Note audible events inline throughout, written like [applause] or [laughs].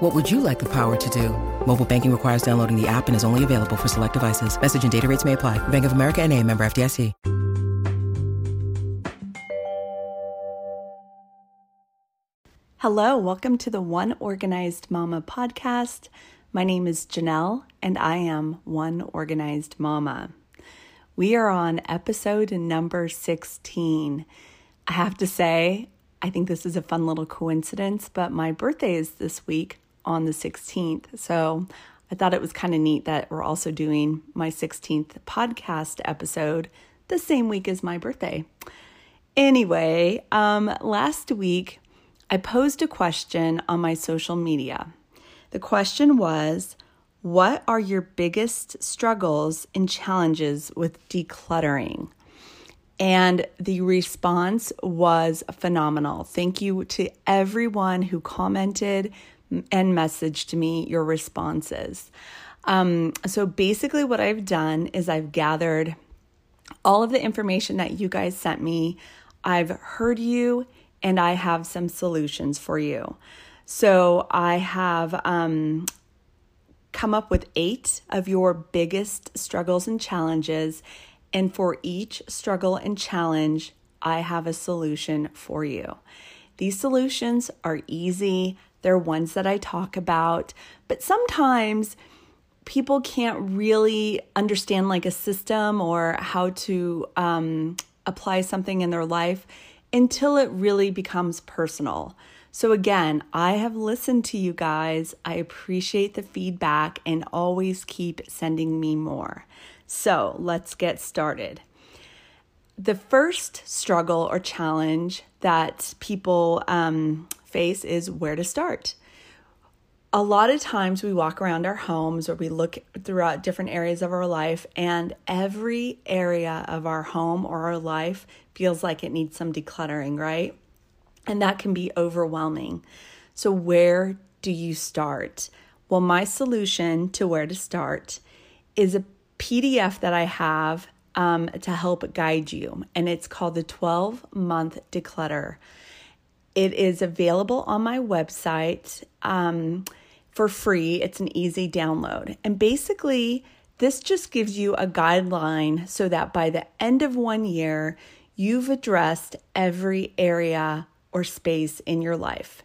What would you like the power to do? Mobile banking requires downloading the app and is only available for select devices. Message and data rates may apply. Bank of America and a member FDIC. Hello, welcome to the One Organized Mama podcast. My name is Janelle and I am One Organized Mama. We are on episode number 16. I have to say, I think this is a fun little coincidence, but my birthday is this week on the 16th. So I thought it was kind of neat that we're also doing my 16th podcast episode the same week as my birthday. Anyway, um, last week I posed a question on my social media. The question was, what are your biggest struggles and challenges with decluttering? And the response was phenomenal. Thank you to everyone who commented and messaged me your responses. Um, so basically, what I've done is I've gathered all of the information that you guys sent me. I've heard you and I have some solutions for you. So I have um, come up with eight of your biggest struggles and challenges. And for each struggle and challenge, I have a solution for you. These solutions are easy, they're ones that I talk about, but sometimes people can't really understand like a system or how to um, apply something in their life until it really becomes personal. So, again, I have listened to you guys. I appreciate the feedback and always keep sending me more. So, let's get started. The first struggle or challenge that people um, is where to start. A lot of times we walk around our homes or we look throughout different areas of our life, and every area of our home or our life feels like it needs some decluttering, right? And that can be overwhelming. So, where do you start? Well, my solution to where to start is a PDF that I have um, to help guide you, and it's called the 12 month declutter. It is available on my website um, for free. It's an easy download. And basically, this just gives you a guideline so that by the end of one year, you've addressed every area or space in your life.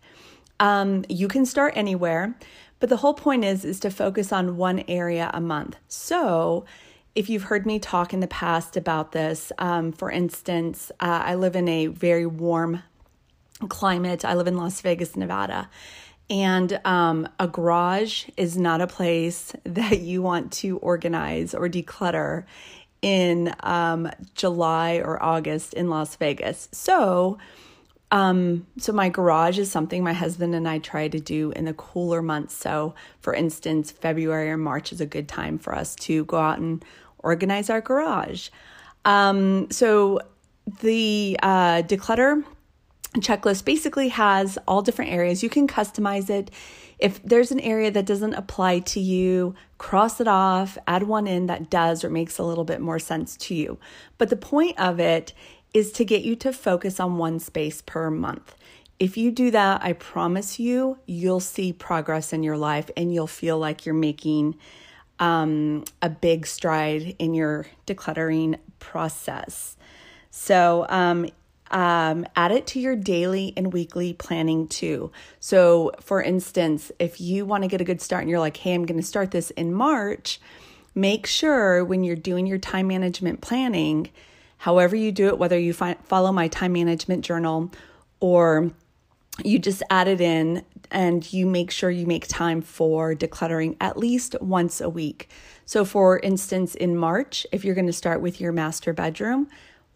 Um, you can start anywhere, but the whole point is is to focus on one area a month. So, if you've heard me talk in the past about this, um, for instance, uh, I live in a very warm climate. I live in Las Vegas, Nevada. And um, a garage is not a place [laughs] that you want to organize or declutter in um, July or August in Las Vegas. So, um, so my garage is something my husband and I try to do in the cooler months. So, for instance, February or March is a good time for us to go out and organize our garage. Um, so, the uh, declutter checklist basically has all different areas. You can customize it. If there's an area that doesn't apply to you, cross it off, add one in that does or makes a little bit more sense to you. But the point of it is to get you to focus on one space per month. If you do that, I promise you, you'll see progress in your life and you'll feel like you're making um, a big stride in your decluttering process. So, um, um, add it to your daily and weekly planning too. So, for instance, if you want to get a good start and you're like, hey, I'm going to start this in March, make sure when you're doing your time management planning, however you do it, whether you find, follow my time management journal or you just add it in and you make sure you make time for decluttering at least once a week. So, for instance, in March, if you're going to start with your master bedroom,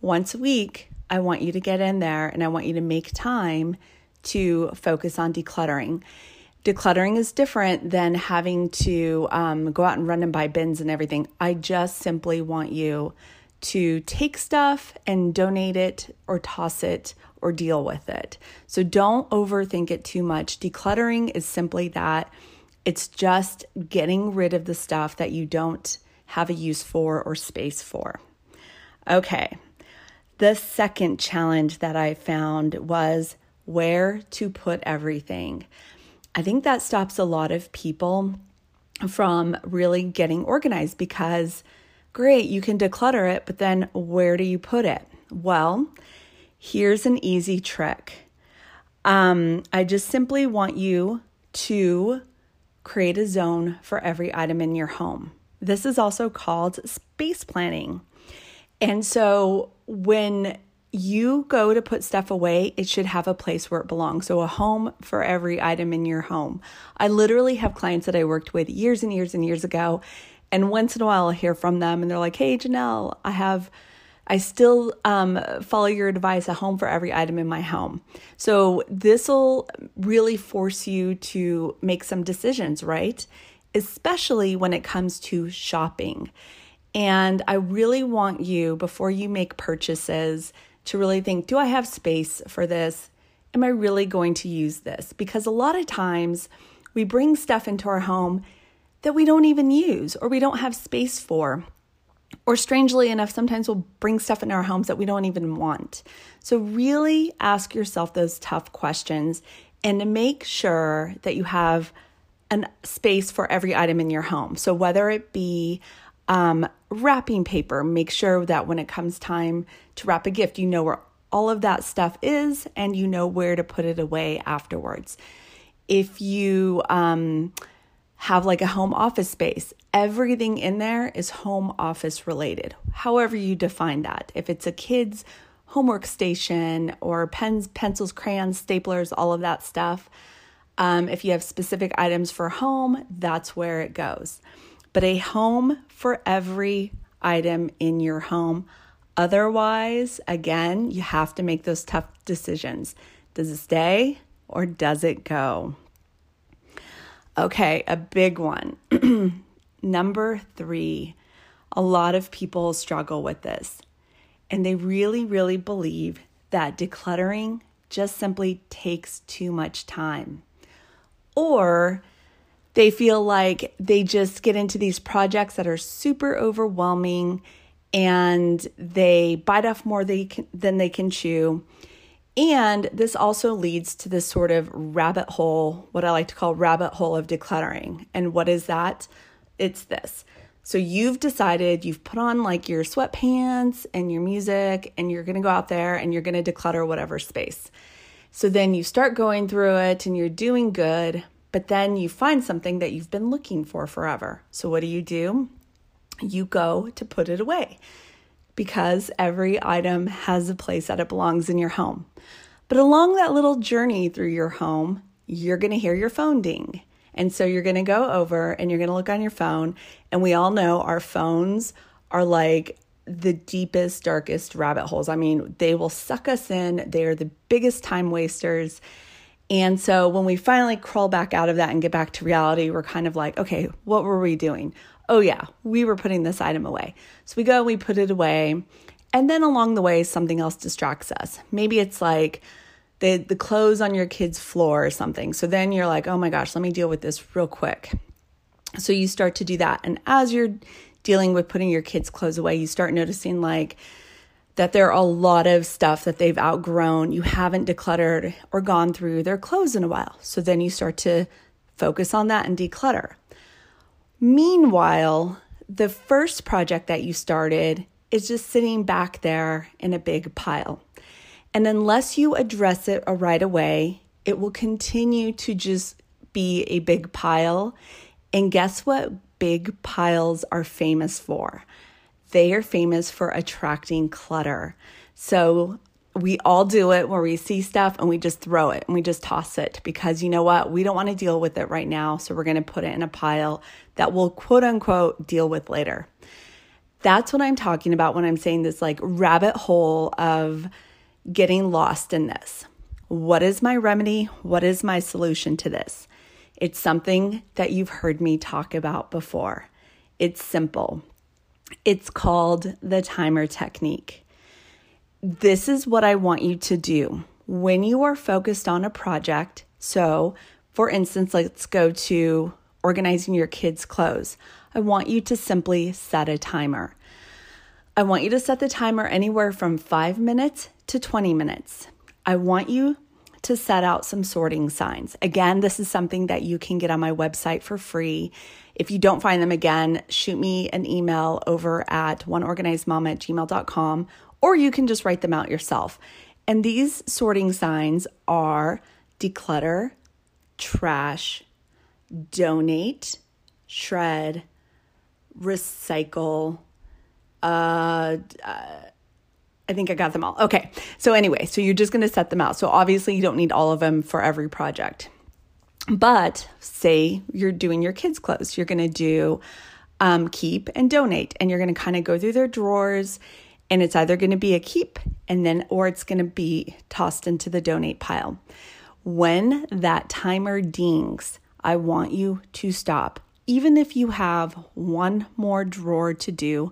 once a week, I want you to get in there and I want you to make time to focus on decluttering. Decluttering is different than having to um, go out and run and buy bins and everything. I just simply want you to take stuff and donate it or toss it or deal with it. So don't overthink it too much. Decluttering is simply that it's just getting rid of the stuff that you don't have a use for or space for. Okay, the second challenge that I found was where to put everything. I think that stops a lot of people from really getting organized because great, you can declutter it, but then where do you put it? Well, here's an easy trick. Um, I just simply want you to create a zone for every item in your home. This is also called space planning. And so when you go to put stuff away, it should have a place where it belongs. So, a home for every item in your home. I literally have clients that I worked with years and years and years ago. And once in a while, I hear from them and they're like, hey, Janelle, I have. I still um, follow your advice, a home for every item in my home. So, this will really force you to make some decisions, right? Especially when it comes to shopping. And I really want you, before you make purchases, to really think do I have space for this? Am I really going to use this? Because a lot of times we bring stuff into our home that we don't even use or we don't have space for. Or strangely enough, sometimes we'll bring stuff in our homes that we don't even want. So, really ask yourself those tough questions and to make sure that you have a space for every item in your home. So, whether it be um, wrapping paper, make sure that when it comes time to wrap a gift, you know where all of that stuff is and you know where to put it away afterwards. If you um, have like a home office space, everything in there is home office related, however you define that. If it's a kid's homework station or pens, pencils, crayons, staplers, all of that stuff. Um, if you have specific items for home, that's where it goes but a home for every item in your home. Otherwise, again, you have to make those tough decisions. Does it stay or does it go? Okay, a big one. [clears throat] Number three, a lot of people struggle with this, and they really, really believe that decluttering just simply takes too much time. Or they feel like they just get into these projects that are super overwhelming and they bite off more they can, than they can chew. And this also leads to this sort of rabbit hole, what I like to call rabbit hole of decluttering. And what is that? It's this. So you've decided you've put on like your sweatpants and your music, and you're gonna go out there and you're gonna declutter whatever space. So then you start going through it and you're doing good, but then you find something that you've been looking for forever. So, what do you do? You go to put it away because every item has a place that it belongs in your home. But along that little journey through your home, you're going to hear your phone ding. And so you're going to go over and you're going to look on your phone. And we all know our phones are like the deepest, darkest rabbit holes. I mean, they will suck us in, they are the biggest time wasters. And so when we finally crawl back out of that and get back to reality, we're kind of like, okay, what were we doing? Oh, yeah, we were putting this item away. So we go, we put it away. And then along the way, something else distracts us. Maybe it's like the, the clothes on your kid's floor or something. So then you're like, oh my gosh, let me deal with this real quick. So you start to do that. And as you're dealing with putting your kids' clothes away, you start noticing like, that there are a lot of stuff that they've outgrown. You haven't decluttered or gone through their clothes in a while. So then you start to focus on that and declutter. Meanwhile, the first project that you started is just sitting back there in a big pile. And unless you address it right away, it will continue to just be a big pile. And guess what big piles are famous for? They are famous for attracting clutter. So we all do it where we see stuff and we just throw it and we just toss it because you know what? We don't want to deal with it right now. So we're going to put it in a pile that we'll quote unquote deal with later. That's what I'm talking about when I'm saying this like rabbit hole of getting lost in this. What is my remedy? What is my solution to this? It's something that you've heard me talk about before. It's simple It's called the timer technique. This is what I want you to do when you are focused on a project. So, for instance, let's go to organizing your kids' clothes. I want you to simply set a timer. I want you to set the timer anywhere from five minutes to 20 minutes. I want you to set out some sorting signs. Again, this is something that you can get on my website for free. If you don't find them again, shoot me an email over at oneorganizedmama at gmail.com or you can just write them out yourself. And these sorting signs are declutter, trash, donate, shred, recycle, uh, uh I think I got them all. Okay. So, anyway, so you're just going to set them out. So, obviously, you don't need all of them for every project. But say you're doing your kids' clothes, you're going to do um, keep and donate, and you're going to kind of go through their drawers, and it's either going to be a keep and then, or it's going to be tossed into the donate pile. When that timer dings, I want you to stop. Even if you have one more drawer to do,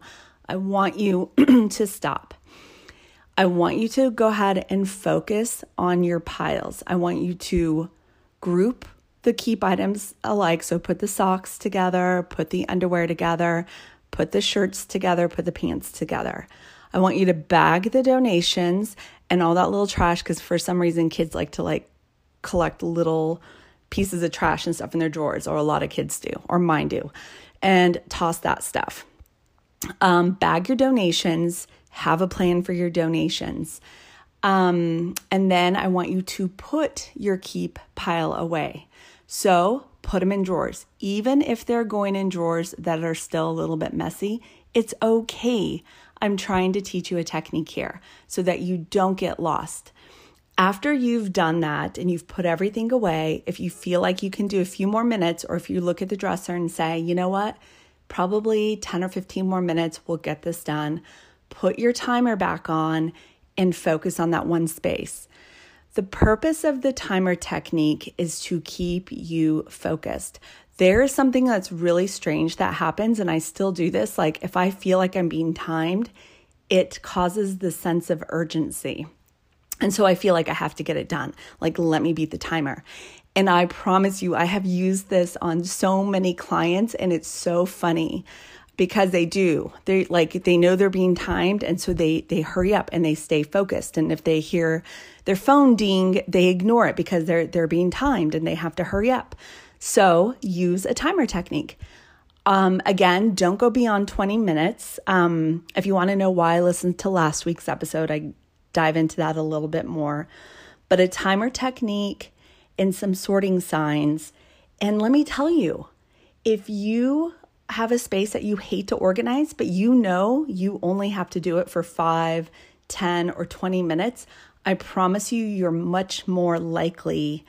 I want you [clears throat] to stop I want you to go ahead and focus on your piles. I want you to group the keep items alike. So put the socks together, put the underwear together, put the shirts together, put the pants together. I want you to bag the donations and all that little trash because for some reason kids like to like collect little pieces of trash and stuff in their drawers, or a lot of kids do, or mine do, and toss that stuff. Um, bag your donations have a plan for your donations. Um, and then I want you to put your keep pile away. So put them in drawers. Even if they're going in drawers that are still a little bit messy, it's okay. I'm trying to teach you a technique here so that you don't get lost. After you've done that and you've put everything away, if you feel like you can do a few more minutes, or if you look at the dresser and say, you know what, probably 10 or 15 more minutes, we'll get this done put your timer back on, and focus on that one space. The purpose of the timer technique is to keep you focused. There is something that's really strange that happens, and I still do this. Like, if I feel like I'm being timed, it causes the sense of urgency. And so I feel like I have to get it done. Like, let me beat the timer. And I promise you, I have used this on so many clients, and it's so funny because they do. They like they know they're being timed and so they they hurry up and they stay focused. And if they hear their phone ding they ignore it because they're they're being timed and they have to hurry up. So use a timer technique. Um, again don't go beyond 20 minutes. Um, if you want to know why listen to last week's episode. I dive into that a little bit more. But a timer technique and some sorting signs. And let me tell you if you have a space that you hate to organize, but you know you only have to do it for five, 10, or 20 minutes, I promise you, you're much more likely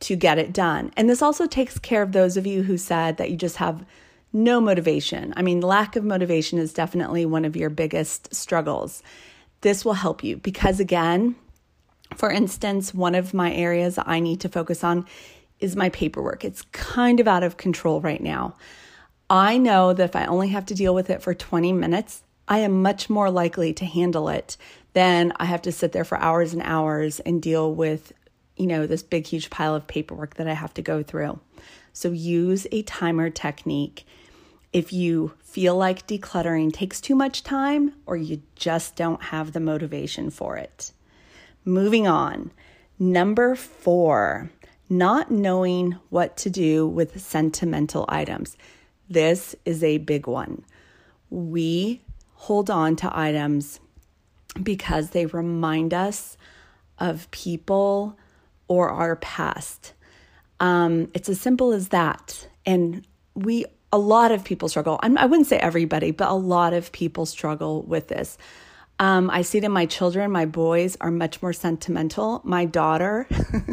to get it done. And this also takes care of those of you who said that you just have no motivation. I mean, lack of motivation is definitely one of your biggest struggles. This will help you because, again, for instance, one of my areas I need to focus on is my paperwork. It's kind of out of control right now. I know that if I only have to deal with it for 20 minutes, I am much more likely to handle it than I have to sit there for hours and hours and deal with, you know, this big, huge pile of paperwork that I have to go through. So use a timer technique. If you feel like decluttering takes too much time or you just don't have the motivation for it. Moving on. Number four, not knowing what to do with sentimental items. This is a big one. We hold on to items because they remind us of people or our past. Um, it's as simple as that. And we, a lot of people struggle. I'm, I would not say everybody, but a lot of people struggle with this. Um, I see it in my children. My boys are much more sentimental. My daughter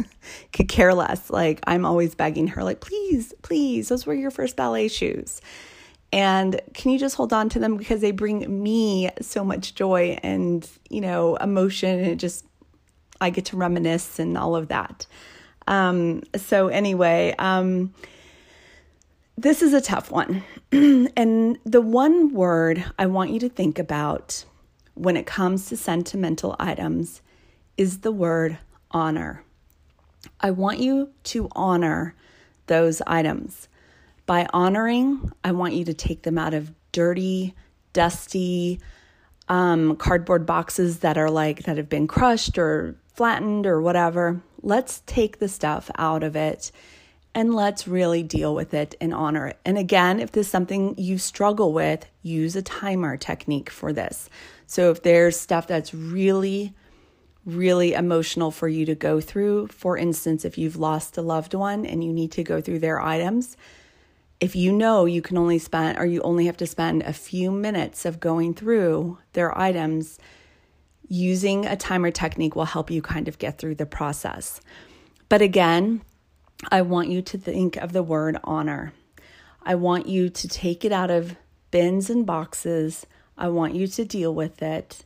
[laughs] could care less. Like, I'm always begging her, like, please, please, those were your first ballet shoes. And can you just hold on to them because they bring me so much joy and, you know, emotion and just, I get to reminisce and all of that. Um, so, anyway, um, this is a tough one. [clears throat] and the one word I want you to think about when it comes to sentimental items is the word honor. I want you to honor those items. By honoring, I want you to take them out of dirty, dusty um, cardboard boxes that are like that have been crushed or flattened or whatever. Let's take the stuff out of it and let's really deal with it and honor it. And again, if this is something you struggle with, use a timer technique for this. So if there's stuff that's really, really emotional for you to go through, for instance, if you've lost a loved one and you need to go through their items, if you know you can only spend or you only have to spend a few minutes of going through their items, using a timer technique will help you kind of get through the process. But again, I want you to think of the word honor. I want you to take it out of bins and boxes. I want you to deal with it.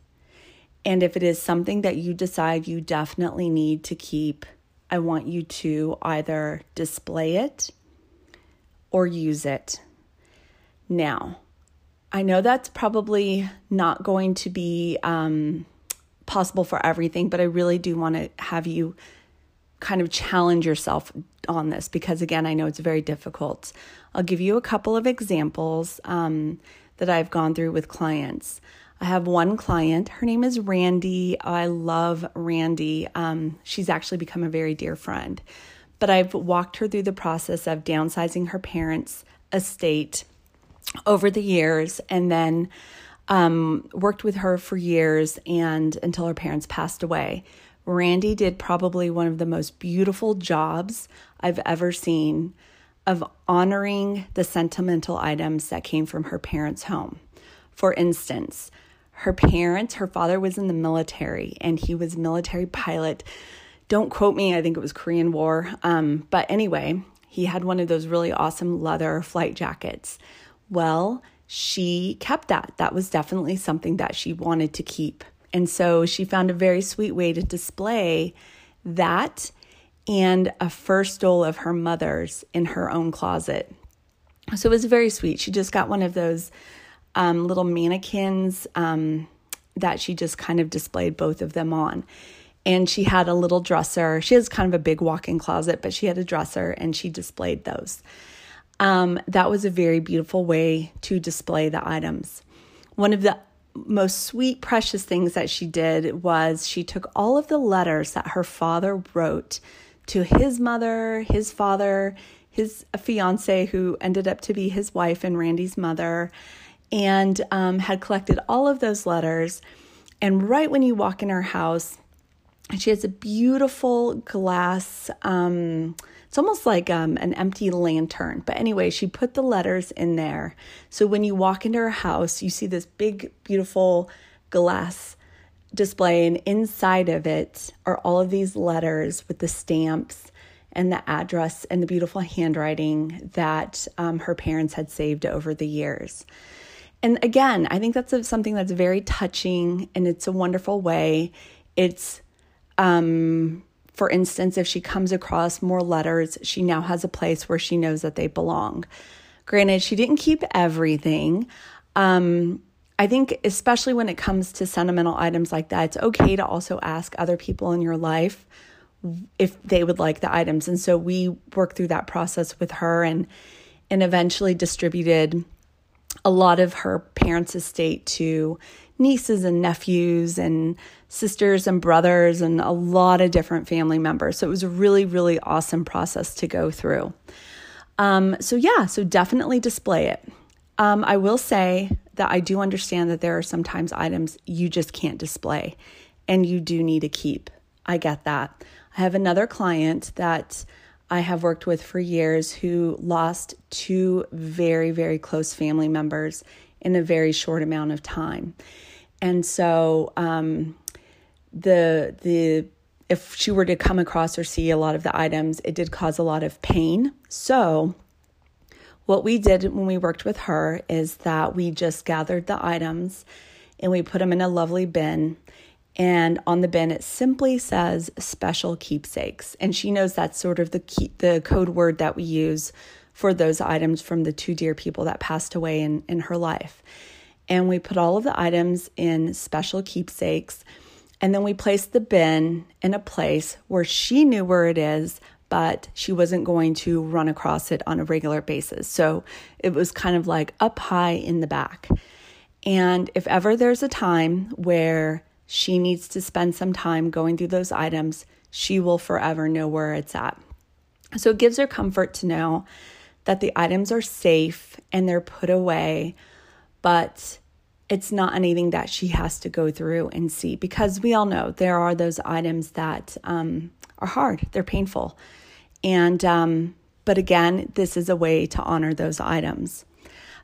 And if it is something that you decide you definitely need to keep, I want you to either display it or use it. Now, I know that's probably not going to be um, possible for everything, but I really do want to have you kind of challenge yourself on this because, again, I know it's very difficult. I'll give you a couple of examples um, that I've gone through with clients. I have one client. Her name is Randy. I love Randy. Um, she's actually become a very dear friend. But I've walked her through the process of downsizing her parents' estate over the years and then um, worked with her for years and until her parents passed away. Randy did probably one of the most beautiful jobs I've ever seen of honoring the sentimental items that came from her parents' home. For instance, her parents, her father was in the military and he was military pilot. Don't quote me, I think it was Korean War. Um, but anyway, he had one of those really awesome leather flight jackets. Well, she kept that. That was definitely something that she wanted to keep. And so she found a very sweet way to display that and a first stole of her mother's in her own closet. So it was very sweet. She just got one of those um, little mannequins um, that she just kind of displayed both of them on. And she had a little dresser. She has kind of a big walk in closet, but she had a dresser and she displayed those. Um, that was a very beautiful way to display the items. One of the most sweet, precious things that she did was she took all of the letters that her father wrote to his mother, his father, his fiance, who ended up to be his wife and Randy's mother, and um, had collected all of those letters. And right when you walk in her house, she has a beautiful glass. Um, it's almost like um, an empty lantern. But anyway, she put the letters in there. So when you walk into her house, you see this big, beautiful glass display, and inside of it are all of these letters with the stamps and the address and the beautiful handwriting that um, her parents had saved over the years. And again, I think that's a, something that's very touching and it's a wonderful way. It's um, for instance, if she comes across more letters, she now has a place where she knows that they belong. Granted, she didn't keep everything. Um, I think, especially when it comes to sentimental items like that, it's okay to also ask other people in your life if they would like the items. And so we worked through that process with her and and eventually distributed a lot of her parents' estate to nieces and nephews and sisters and brothers and a lot of different family members. So it was a really, really awesome process to go through. Um, so, yeah, so definitely display it. Um, I will say that I do understand that there are sometimes items you just can't display and you do need to keep. I get that. I have another client that I have worked with for years who lost two very, very close family members in a very short amount of time. And so um, the the if she were to come across or see a lot of the items, it did cause a lot of pain. So what we did when we worked with her is that we just gathered the items and we put them in a lovely bin. And on the bin, it simply says special keepsakes. And she knows that's sort of the key, the code word that we use for those items from the two dear people that passed away in, in her life. And we put all of the items in special keepsakes. And then we placed the bin in a place where she knew where it is, but she wasn't going to run across it on a regular basis. So it was kind of like up high in the back. And if ever there's a time where she needs to spend some time going through those items, she will forever know where it's at. So it gives her comfort to know that the items are safe and they're put away, but it's not anything that she has to go through and see because we all know there are those items that um, are hard, they're painful. And, um, but again, this is a way to honor those items.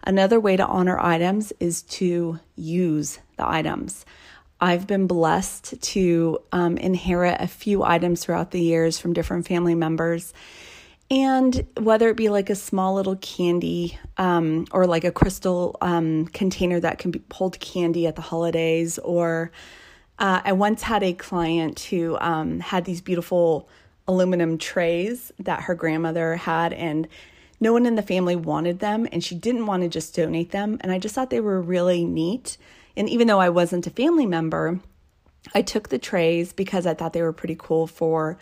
Another way to honor items is to use the items. I've been blessed to um, inherit a few items throughout the years from different family members. And whether it be like a small little candy um, or like a crystal um, container that can be, hold candy at the holidays, or uh, I once had a client who um, had these beautiful aluminum trays that her grandmother had, and no one in the family wanted them, and she didn't want to just donate them. And I just thought they were really neat. And even though I wasn't a family member, I took the trays because I thought they were pretty cool for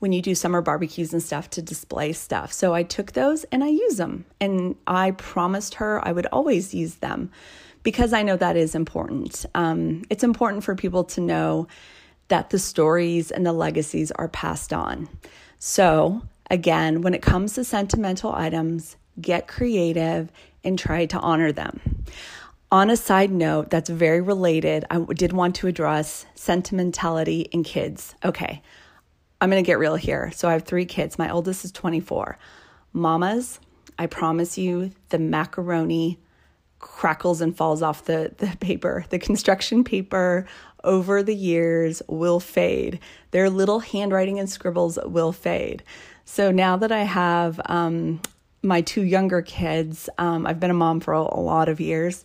when you do summer barbecues and stuff to display stuff. So I took those and I use them. And I promised her I would always use them because I know that is important. Um, it's important for people to know that the stories and the legacies are passed on. So, again, when it comes to sentimental items, get creative and try to honor them. On a side note, that's very related, I did want to address sentimentality in kids. Okay, I'm gonna get real here. So I have three kids. My oldest is 24. Mamas, I promise you, the macaroni crackles and falls off the, the paper. The construction paper over the years will fade. Their little handwriting and scribbles will fade. So now that I have um, my two younger kids, um, I've been a mom for a, a lot of years.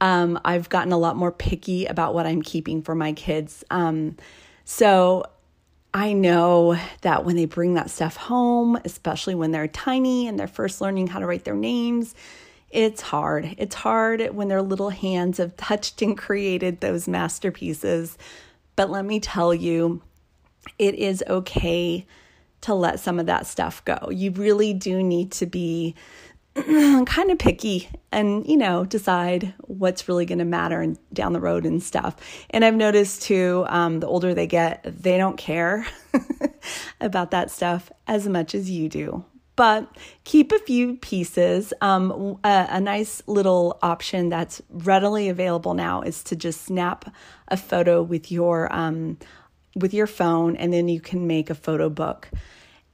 Um, I've gotten a lot more picky about what I'm keeping for my kids. Um, so I know that when they bring that stuff home, especially when they're tiny and they're first learning how to write their names, it's hard. It's hard when their little hands have touched and created those masterpieces. But let me tell you, it is okay to let some of that stuff go. You really do need to be [clears throat] kind of picky and you know decide what's really going to matter down the road and stuff and i've noticed too um, the older they get they don't care [laughs] about that stuff as much as you do but keep a few pieces. Um, a, a nice little option that's readily available now is to just snap a photo with your um, with your phone, and then you can make a photo book.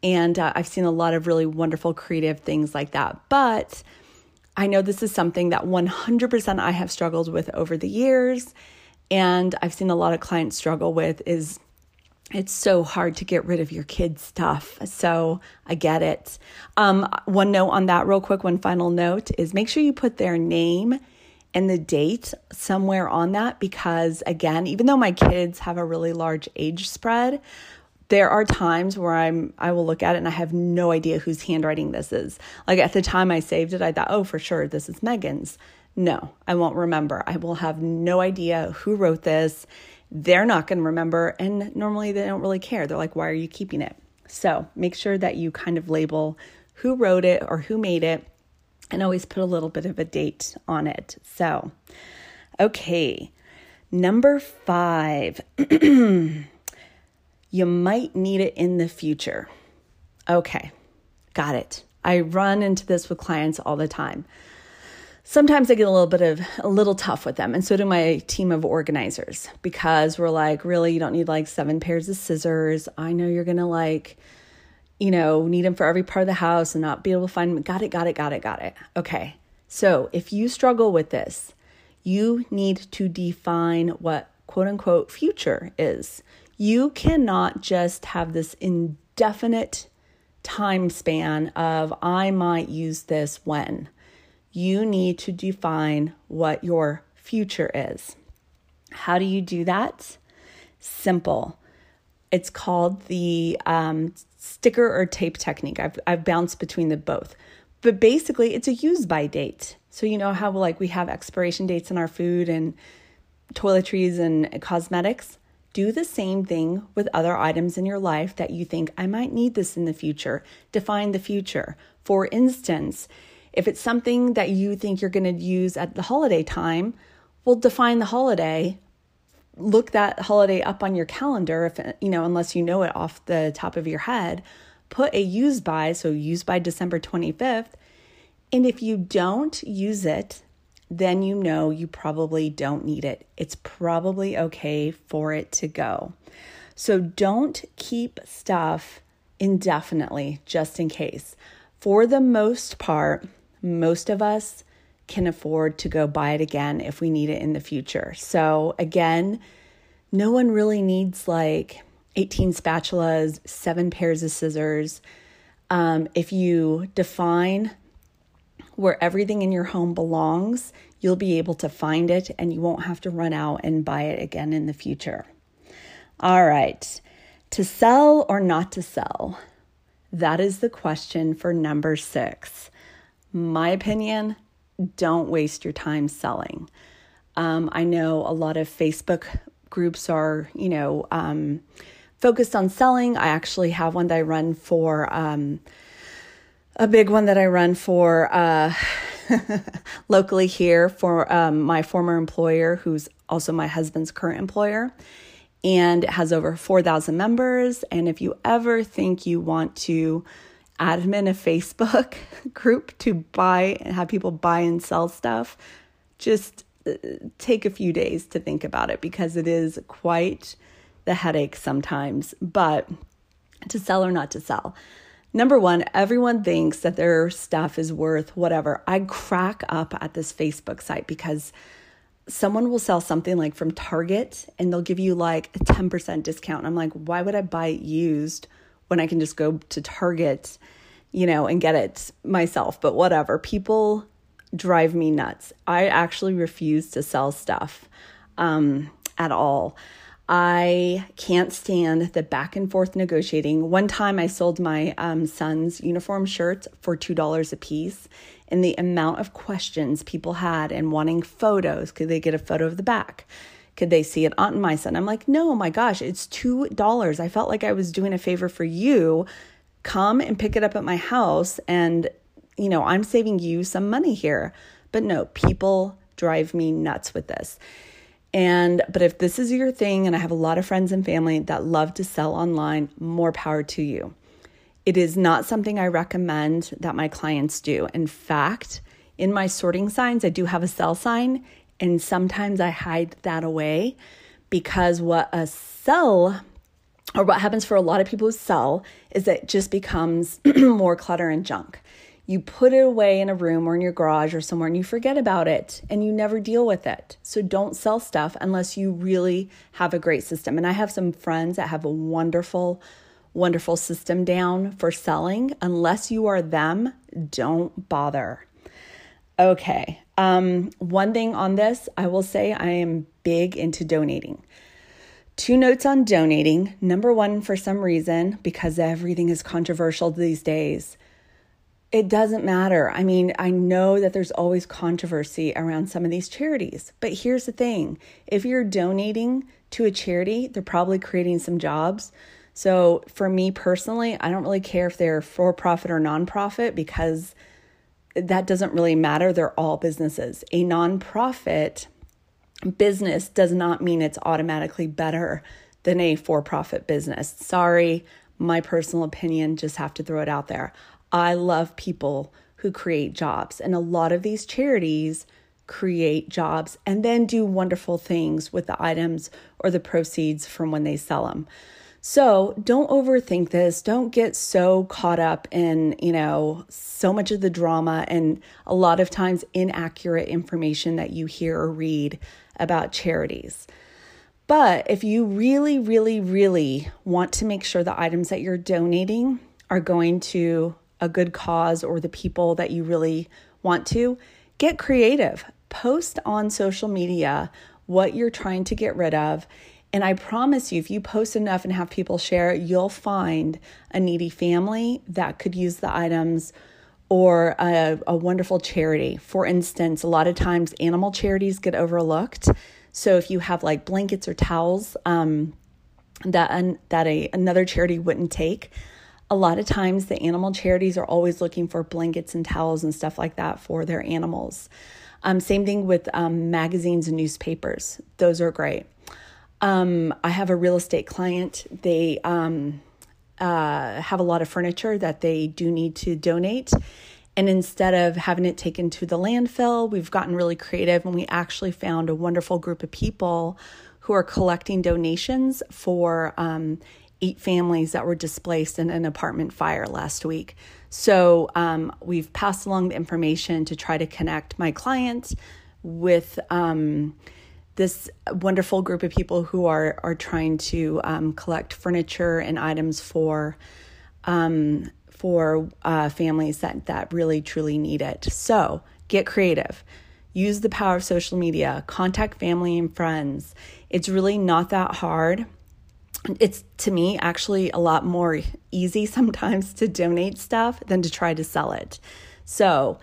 And uh, I've seen a lot of really wonderful creative things like that. But I know this is something that 100% I have struggled with over the years. And I've seen a lot of clients struggle with is it's so hard to get rid of your kids' stuff. So I get it. Um, one note on that, real quick, one final note is make sure you put their name and the date somewhere on that because, again, even though my kids have a really large age spread, there are times where I'm I will look at it and I have no idea whose handwriting this is. Like at the time I saved it, I thought, oh, for sure, this is Megan's. No, I won't remember. I will have no idea who wrote this they're not going to remember. And normally they don't really care. They're like, why are you keeping it? So make sure that you kind of label who wrote it or who made it and always put a little bit of a date on it. So, okay. Number five, [clears throat] you might need it in the future. Okay, got it. I run into this with clients all the time sometimes I get a little bit of a little tough with them. And so do my team of organizers because we're like, really, you don't need like seven pairs of scissors. I know you're to like, you know, need them for every part of the house and not be able to find them. Got it, got it, got it, got it. Okay. So if you struggle with this, you need to define what quote unquote future is. You cannot just have this indefinite time span of I might use this when you need to define what your future is. How do you do that? Simple. It's called the um, sticker or tape technique. I've, I've bounced between the both. but basically, it's a use by date. So, you know how like we have expiration dates in our food and toiletries and cosmetics? Do the same thing with other items in your life that you think I might need this in the future. Define the future. For instance, if it's something that you think you're going to use at the holiday time, well, define the holiday. Look that holiday up on your calendar, if you know, unless you know it off the top of your head. Put a use by, so use by December 25th. And if you don't use it, then you know you probably don't need it. It's probably okay for it to go. So don't keep stuff indefinitely just in case. For the most part, most of us can afford to go buy it again if we need it in the future. So, again, no one really needs like 18 spatulas, seven pairs of scissors. Um, if you define where everything in your home belongs, you'll be able to find it and you won't have to run out and buy it again in the future. All right, to sell or not to sell? That is the question for number six my opinion, don't waste your time selling. Um, I know a lot of Facebook groups are, you know, um, focused on selling. I actually have one that I run for, um, a big one that I run for uh, [laughs] locally here for um, my former employer, who's also my husband's current employer. And it has over 4,000 members. And if you ever think you want to admin a Facebook [laughs] group to buy and have people buy and sell stuff, just uh, take a few days to think about it because it is quite the headache sometimes. But to sell or not to sell. Number one, everyone thinks that their stuff is worth whatever. I crack up at this Facebook site because someone will sell something like from Target and they'll give you like a 10% discount. I'm like, why would I buy it used when I can just go to Target, you know, and get it myself. But whatever. People drive me nuts. I actually refuse to sell stuff um, at all. I can't stand the back and forth negotiating. One time I sold my um, son's uniform shirts for $2 a piece, and the amount of questions people had and wanting photos could they get a photo of the back? Could they see it on my son? I'm like, no, my gosh, it's $2. I felt like I was doing a favor for you. Come and pick it up at my house. And, you know, I'm saving you some money here. But no, people drive me nuts with this. And, but if this is your thing, and I have a lot of friends and family that love to sell online, more power to you. It is not something I recommend that my clients do. In fact, in my sorting signs, I do have a sell sign, and sometimes I hide that away because what a sell or what happens for a lot of people who sell is that it just becomes [clears throat] more clutter and junk. You put it away in a room or in your garage or somewhere and you forget about it and you never deal with it. So don't sell stuff unless you really have a great system. And I have some friends that have a wonderful, wonderful system down for selling. Unless you are them, don't bother. Okay. Um, one thing on this, I will say I am big into donating. Two notes on donating. Number one, for some reason, because everything is controversial these days, it doesn't matter. I mean, I know that there's always controversy around some of these charities, but here's the thing if you're donating to a charity, they're probably creating some jobs. So, for me personally, I don't really care if they're for profit or nonprofit because that doesn't really matter. They're all businesses. A nonprofit business does not mean it's automatically better than a for profit business. Sorry, my personal opinion, just have to throw it out there. I love people who create jobs, and a lot of these charities create jobs and then do wonderful things with the items or the proceeds from when they sell them. So don't overthink this. Don't get so caught up in, you know, so much of the drama and a lot of times inaccurate information that you hear or read about charities. But if you really, really, really want to make sure the items that you're donating are going to a good cause or the people that you really want to, get creative. Post on social media what you're trying to get rid of and I promise you, if you post enough and have people share, you'll find a needy family that could use the items or a, a wonderful charity. For instance, a lot of times animal charities get overlooked. So if you have like blankets or towels um, that an, that a another charity wouldn't take, a lot of times the animal charities are always looking for blankets and towels and stuff like that for their animals. Um, same thing with um, magazines and newspapers; those are great. Um, I have a real estate client. They um, uh, have a lot of furniture that they do need to donate. And instead of having it taken to the landfill, we've gotten really creative and we actually found a wonderful group of people who are collecting donations for um, eight families that were displaced in an apartment fire last week. So um, we've passed along the information to try to connect my clients with. Um, this wonderful group of people who are are trying to um, collect furniture and items for um, for uh, families that that really truly need it. So get creative. Use the power of social media. Contact family and friends. It's really not that hard. It's to me actually a lot more easy [laughs] sometimes to donate stuff than to try to sell it. So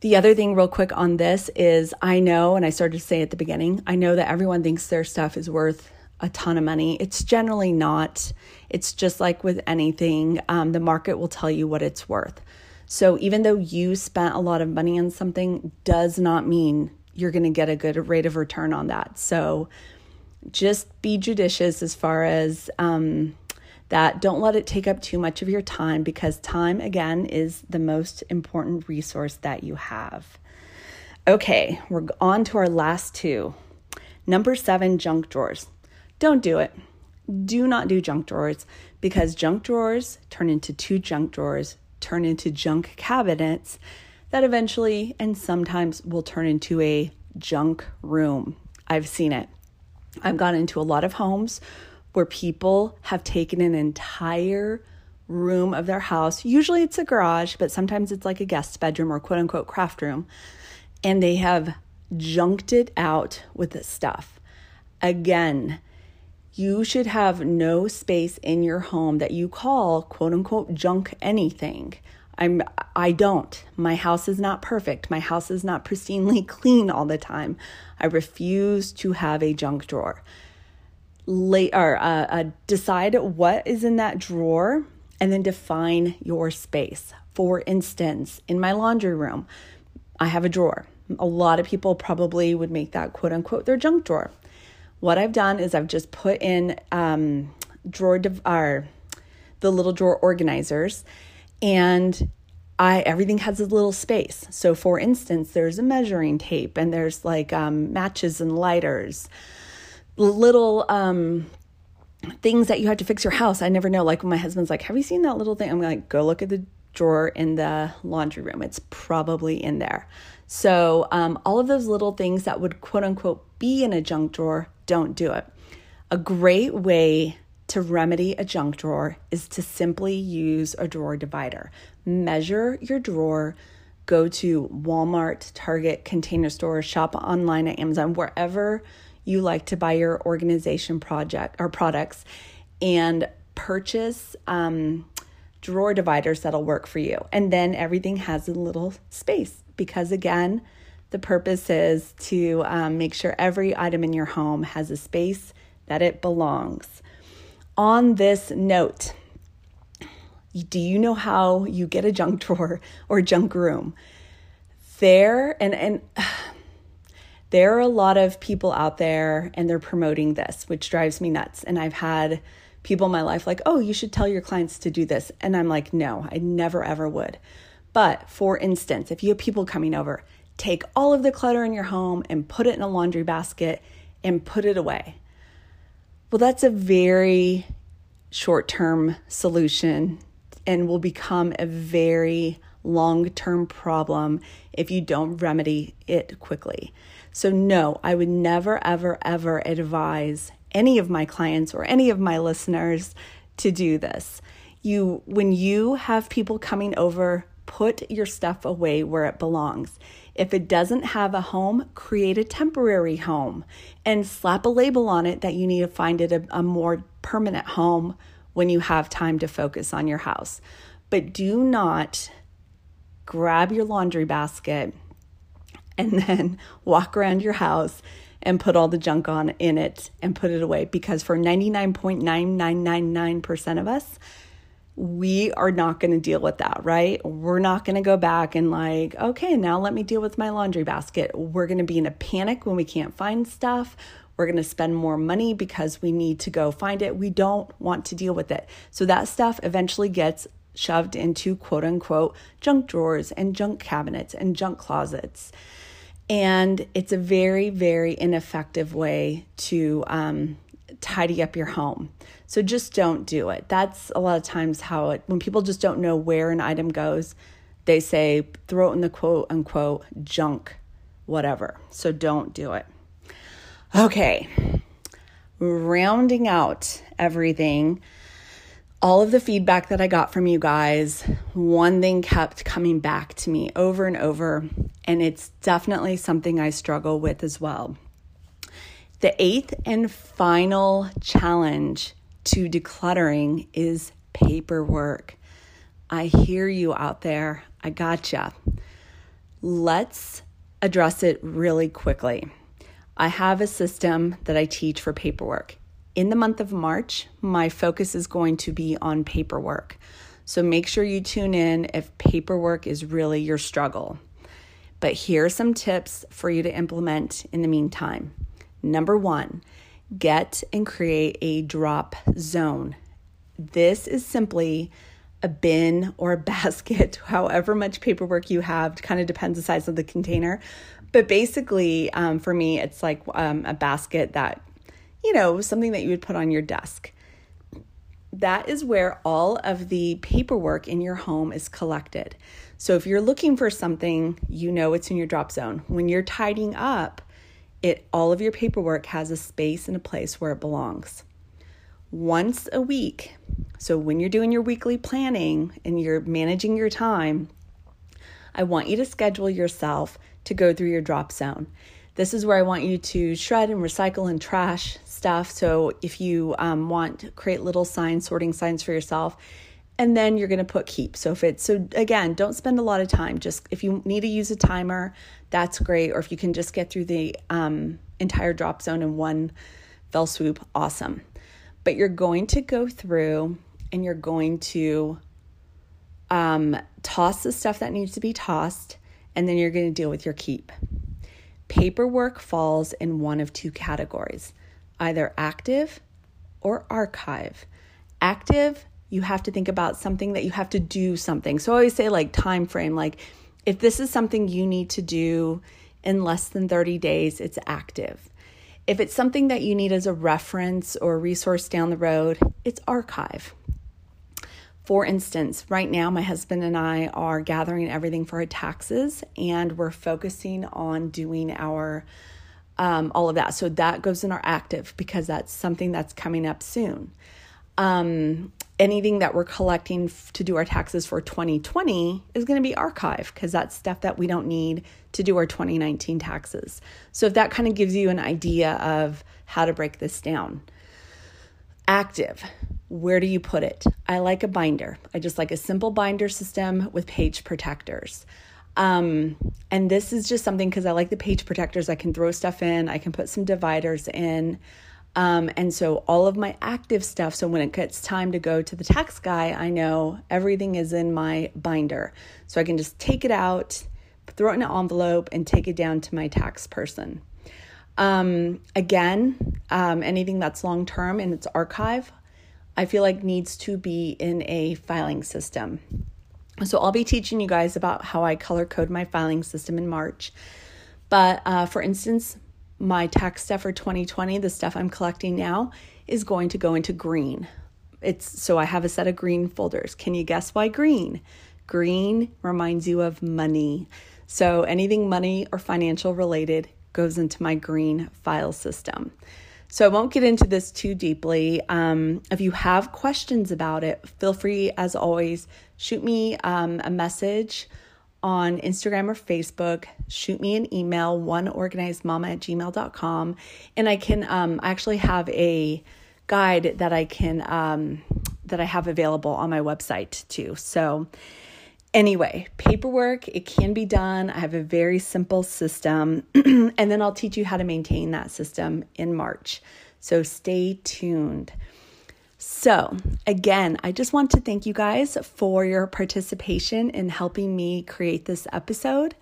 the other thing, real quick on this, is I know, and I started to say at the beginning, I know that everyone thinks their stuff is worth a ton of money. It's generally not. It's just like with anything, um, the market will tell you what it's worth. So even though you spent a lot of money on something, does not mean you're going to get a good rate of return on that. So just be judicious as far as um, that don't let it take up too much of your time because time, again, is the most important resource that you have. Okay, we're on to our last two. Number seven, junk drawers. Don't do it. Do not do junk drawers because junk drawers turn into two junk drawers, turn into junk cabinets that eventually and sometimes will turn into a junk room. I've seen it. I've gone into a lot of homes where people have taken an entire room of their house. Usually it's a garage, but sometimes it's like a guest bedroom or quote unquote craft room. And they have junked it out with the stuff. Again, you should have no space in your home that you call quote unquote junk anything. I'm I don't. My house is not perfect. My house is not [laughs] pristinely clean all the time. I refuse to have a junk drawer lay or uh, uh, decide what is in that drawer and then define your space. For instance, in my laundry room, I have a drawer. A lot of people probably would make that quote unquote their junk drawer. What I've done is I've just put in um, drawer div- the little drawer organizers, and I everything has a little space. So, for instance, there's a measuring tape, and there's like um, matches and lighters little um, things that you have to fix your house. I never know. Like my husband's like, "Have you seen that little thing?" I'm like, "Go look at the drawer in the laundry room. It's probably in there." So um, all of those little things that would quote unquote be in a junk drawer, don't do it. A great way to remedy a junk drawer is to simply use a drawer divider. Measure your drawer. Go to Walmart, Target, Container Store, shop online at Amazon, wherever you like to buy your organization project or products and purchase um, drawer dividers that'll work for you. And then everything has a little space because, again, the purpose is to um, make sure every item in your home has a space that it belongs. On this note, do you know how you get a junk [laughs] drawer or junk room? There, and, and there are a lot of people out there and they're promoting this, which drives me nuts. And I've had people in my life like, oh, you should tell your clients to do this. And I'm like, no, I never ever would. But for instance, if you have people coming over, take all of the clutter in your home and put it in a laundry basket and put it away. Well, that's a very short term solution and will become a very long term problem if you don't remedy it quickly. So, no, I would never, ever, ever advise any of my clients or any of my listeners to do this. You, when you have people coming over, put your stuff away where it belongs. If it doesn't have a home, create a temporary home and slap a label on it that you need to find it a, a more permanent home when you have time to focus on your house. But do not grab your laundry basket, and then walk around your house and put all the junk on in it and put it away because for 99.9999% of us we are not going to deal with that, right? We're not going to go back and like, okay, now let me deal with my laundry basket. We're going to be in a panic when we can't find stuff. We're going to spend more money because we need to go find it. We don't want to deal with it. So that stuff eventually gets shoved into quote unquote junk drawers and junk cabinets and junk closets. And it's a very, very ineffective way to um, tidy up your home. So just don't do it. That's a lot of times how it, when people just don't know where an item goes, they say throw it in the quote unquote junk, whatever. So don't do it. Okay, rounding out everything all of the feedback that I got from you guys, one thing kept coming back to me over and over, and it's definitely something I struggle with as well. The eighth and final challenge to decluttering is paperwork. I hear you out there. I gotcha. Let's address it really quickly. I have a system that I teach for paperwork in the month of March, my focus is going to be on paperwork. So make sure you tune in if paperwork is really your struggle. But here are some tips for you to implement in the meantime. Number one, get and create a drop zone. This is simply a bin or a [laughs] basket, however much paperwork you have, kind of depends the size of the container. But basically, um, for me, it's like um, a basket that you know, something that you would put on your desk. That is where all of the paperwork in your home is collected. So if you're looking for something, you know it's in your drop zone. When you're tidying up, it all of your paperwork has a space and a place where it belongs. Once a week, so when you're doing your weekly planning and you're managing your time, I want you to schedule yourself to go through your drop zone. This is where I want you to shred and recycle and trash stuff. So if you um, want, create little signs, sorting signs for yourself. And then you're going to put keep. So if it's, so again, don't spend a lot of time. Just if you need to use a timer, that's great. Or if you can just get through the um, entire drop zone in one fell swoop, awesome. But you're going to go through and you're going to um, toss the stuff that needs to be tossed, and then you're going to deal with your keep. Paperwork falls in one of two categories either active or archive. Active, you have to think about something that you have to do something. So I always say like time frame like if this is something you need to do in less than 30 days, it's active. If it's something that you need as a reference or resource down the road, it's archive. For instance, right now, my husband and I are gathering everything for our taxes and we're focusing on doing our um, all of that. So that goes in our active because that's something that's coming up soon. Um, anything that we're collecting f- to do our taxes for 2020 is going to be archived because that's stuff that we don't need to do our 2019 taxes. So if that kind of gives you an idea of how to break this down. Active where do you put it? I like a binder. I just like a simple binder system with page protectors. Um, and this is just something because I like the page protectors. I can throw stuff in, I can put some dividers in. Um, and so all of my active stuff, so when it gets time to go to the tax guy, I know everything is in my binder. So I can just take it out, throw it in an envelope, and take it down to my tax person. Um, again, um, anything that's long term in its archive, I feel like needs to be in a filing system. So I'll be teaching you guys about how I color code my filing system in March. But uh, for instance, my tax stuff for 2020, the stuff I'm collecting now, is going to go into green. It's so I have a set of green folders. Can you guess why green? Green reminds you of money. So anything money or financial related goes into my green file system. So I won't get into this too deeply. Um, if you have questions about it, feel free, as always, shoot me um, a message on Instagram or Facebook. Shoot me an email, oneorganizedmama at gmail.com. And I can um, I actually have a guide that I can um, that I have available on my website too. So Anyway, paperwork, it can be done. I have a very simple system, [clears throat] and then I'll teach you how to maintain that system in March. So stay tuned. So, again, I just want to thank you guys for your participation in helping me create this episode.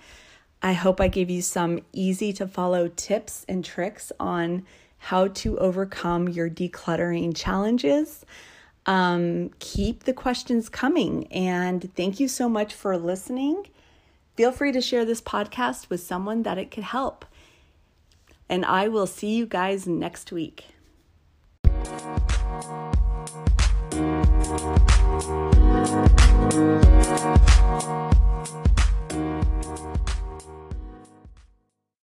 I hope I gave you some easy to follow tips and tricks on how to overcome your decluttering challenges. Um, keep the questions coming. And thank you so much for listening. Feel free to share this podcast with someone that it could help. And I will see you guys next week.